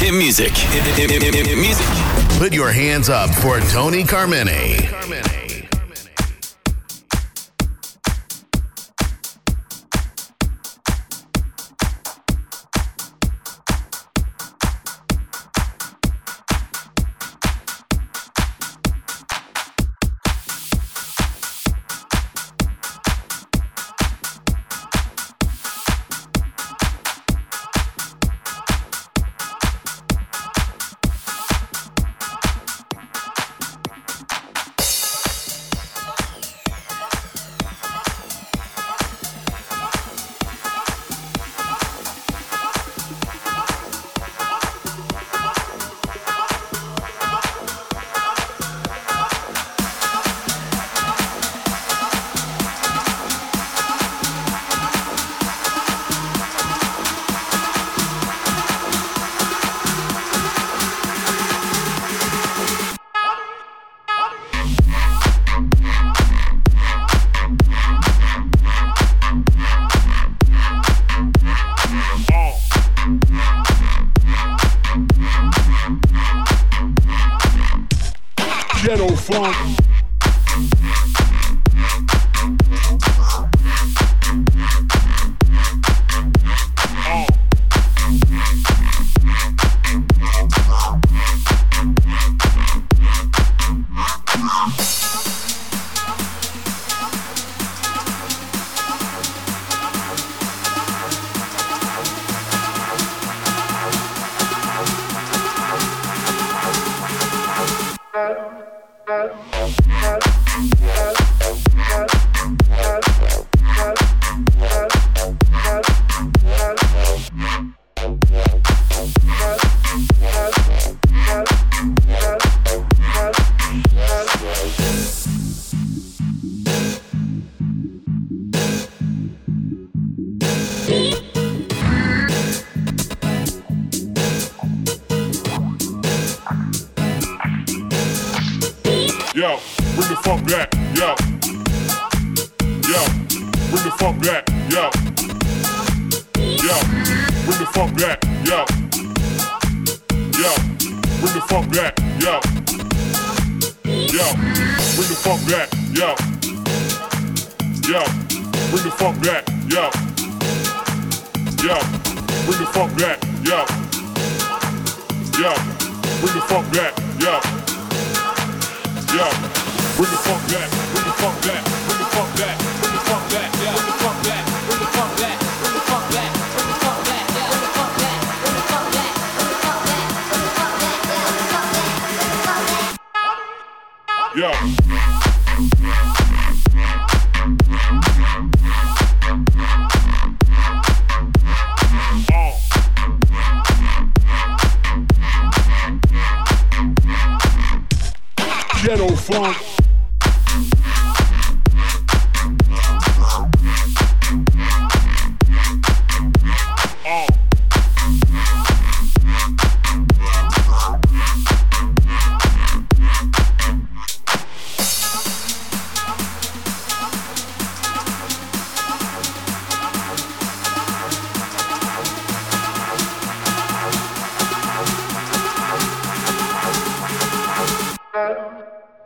Hit music. Hit, hit, hit, music. Put your hands up for Tony Carmine.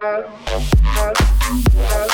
Hey, hey, hey, hey.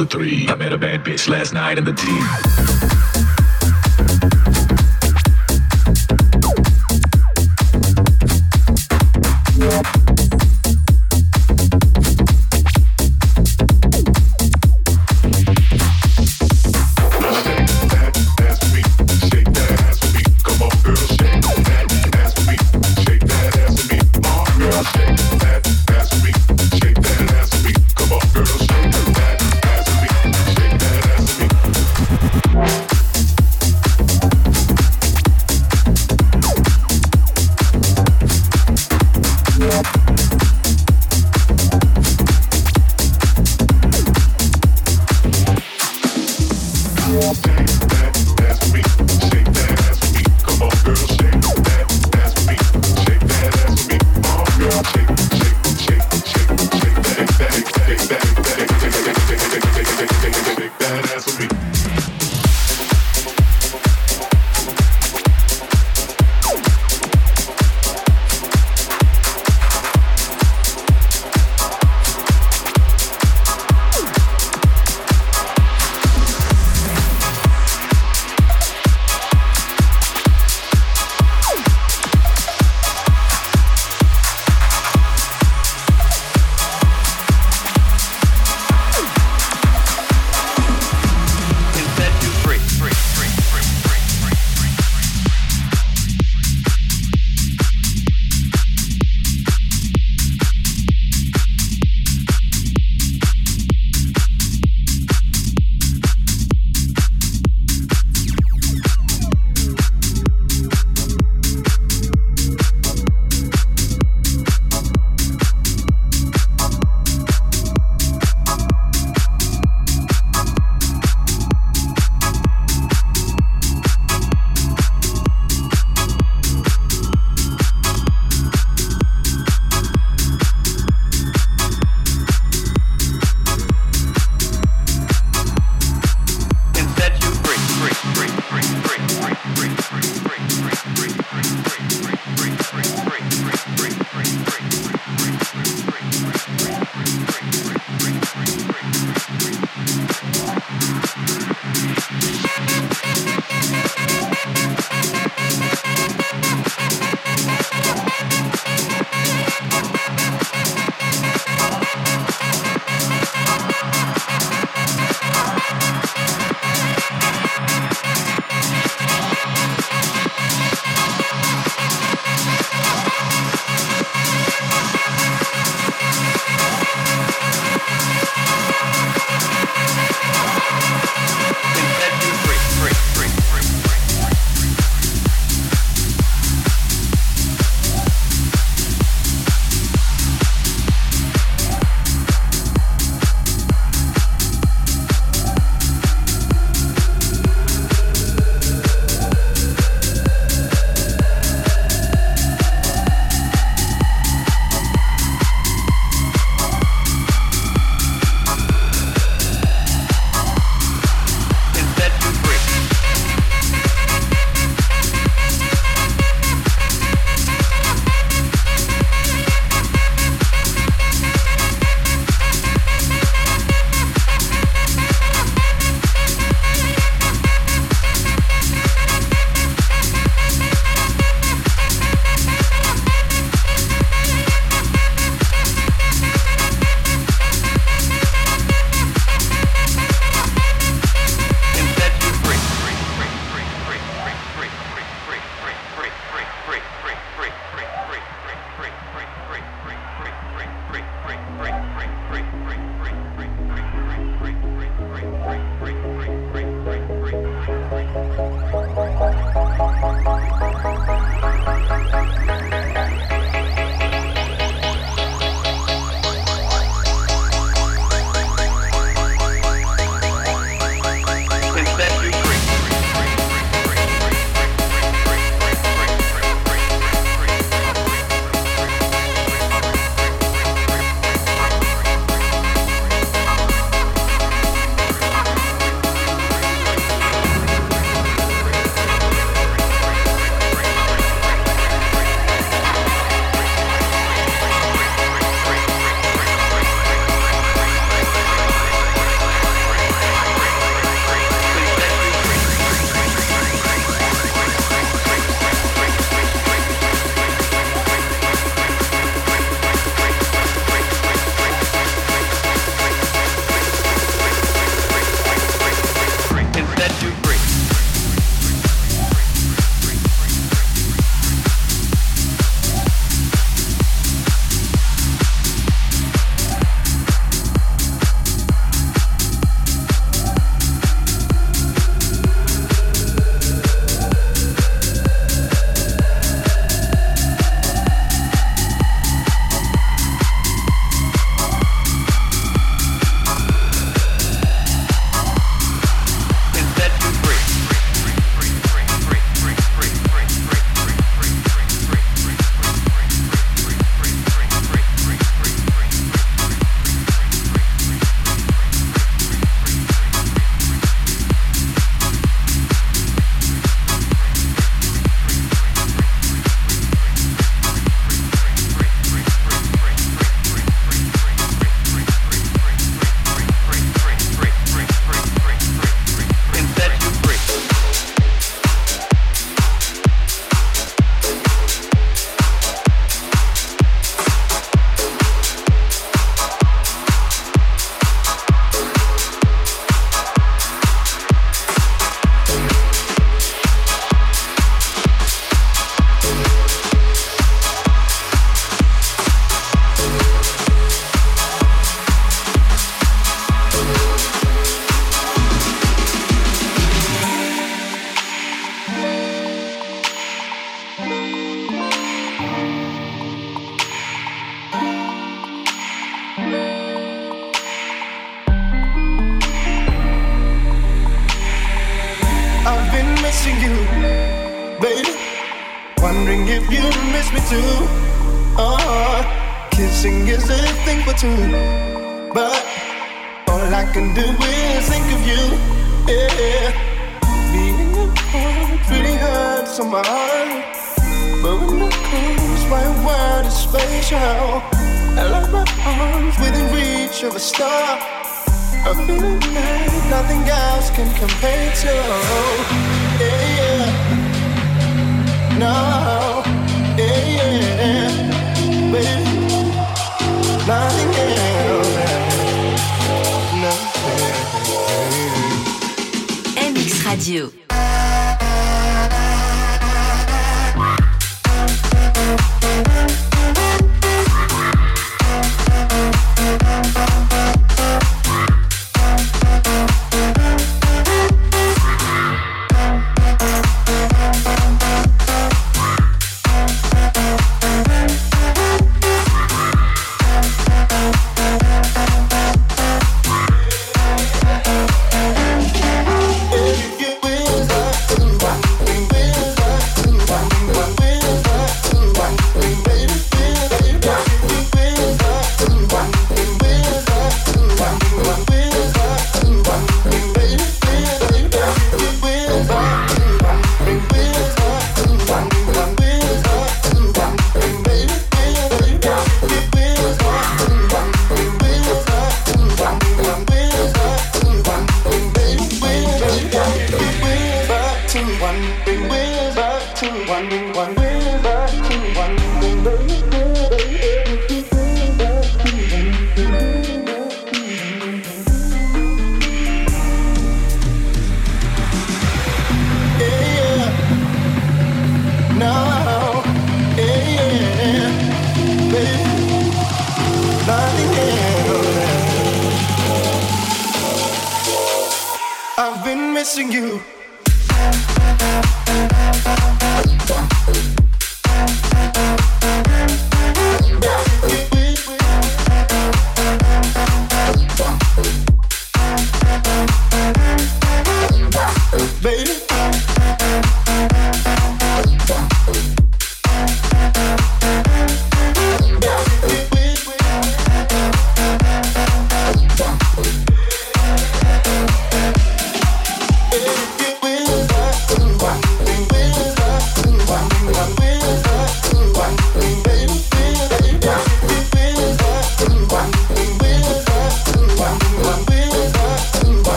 the three. I met a bad bitch last night in the team.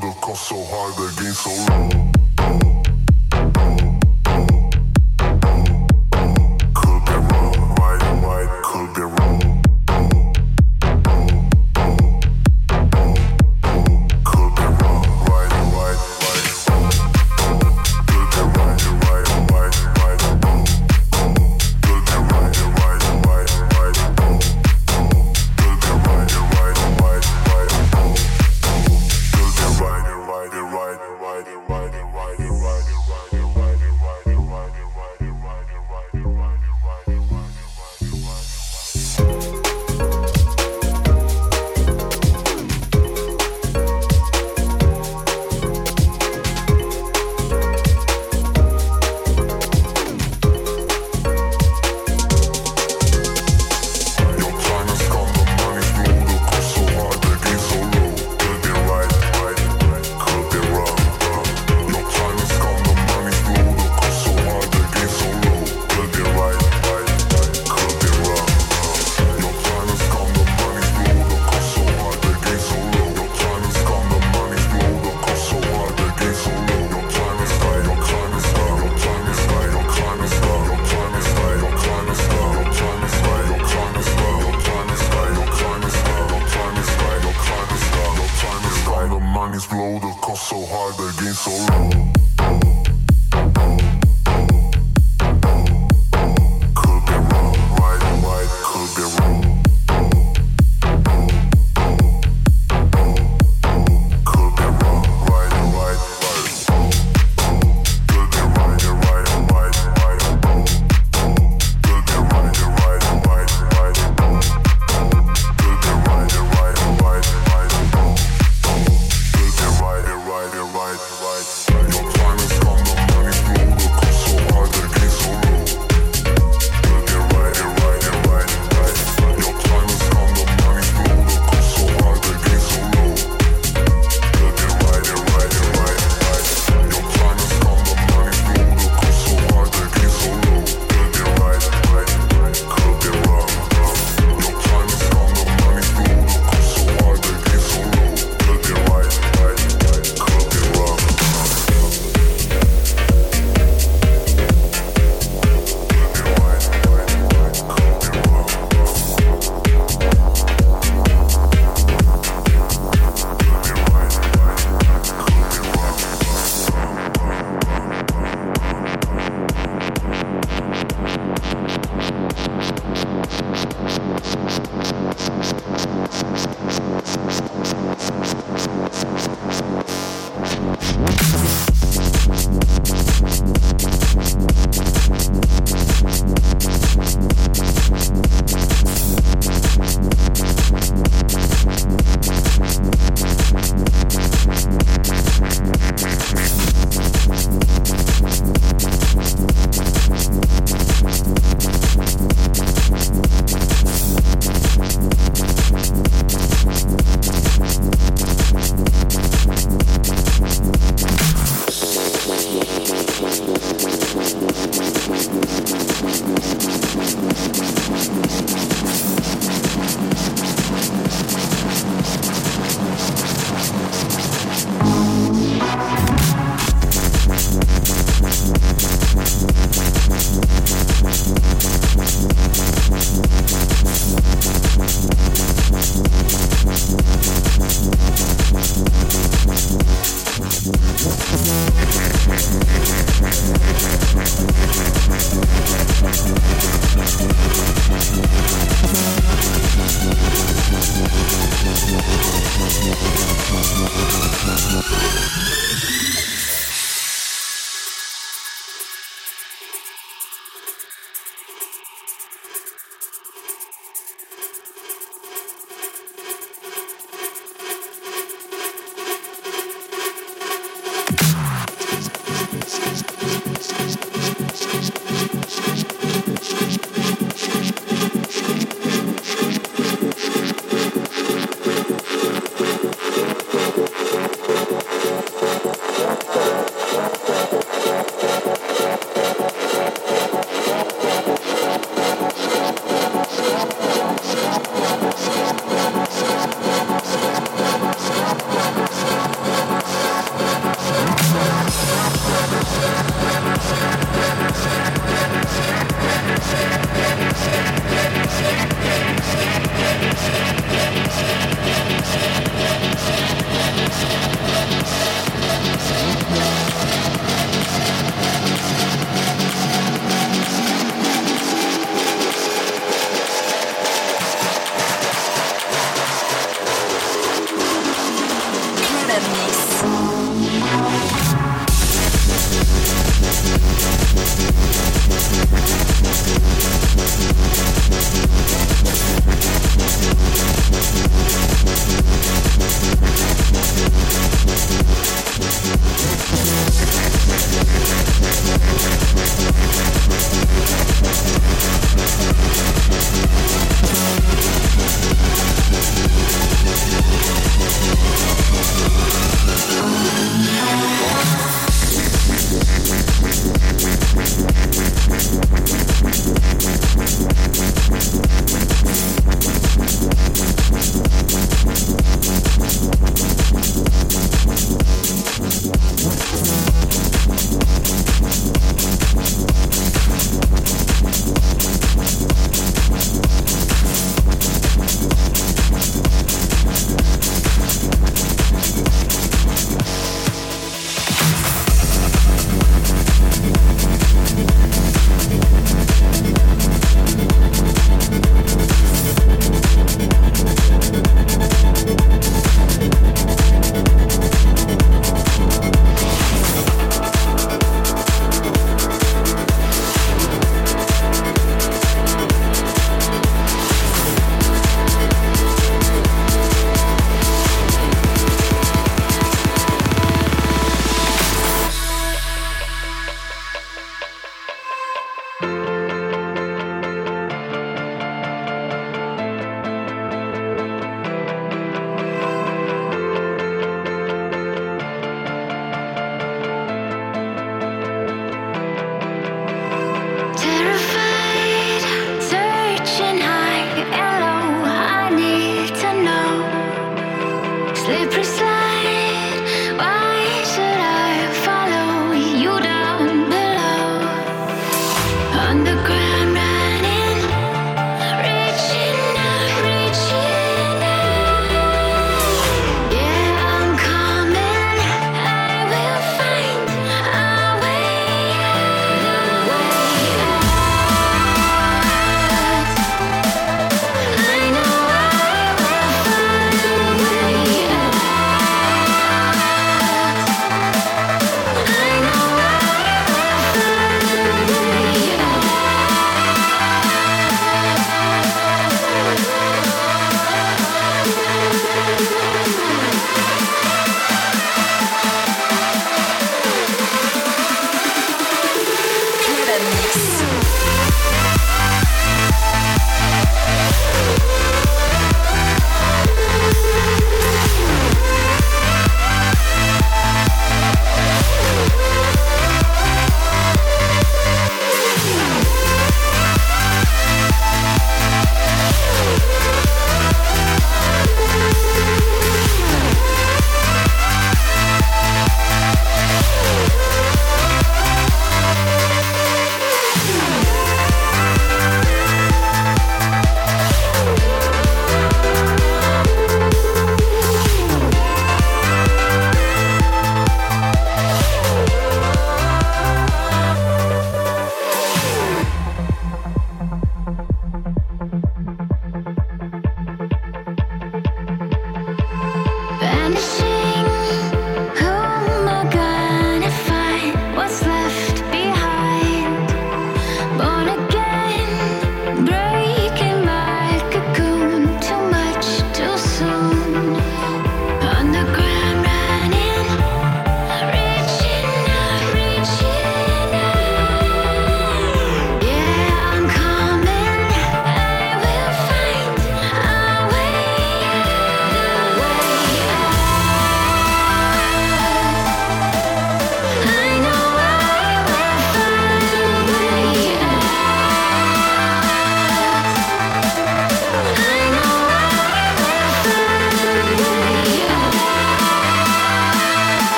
The cost so high, the gain so low.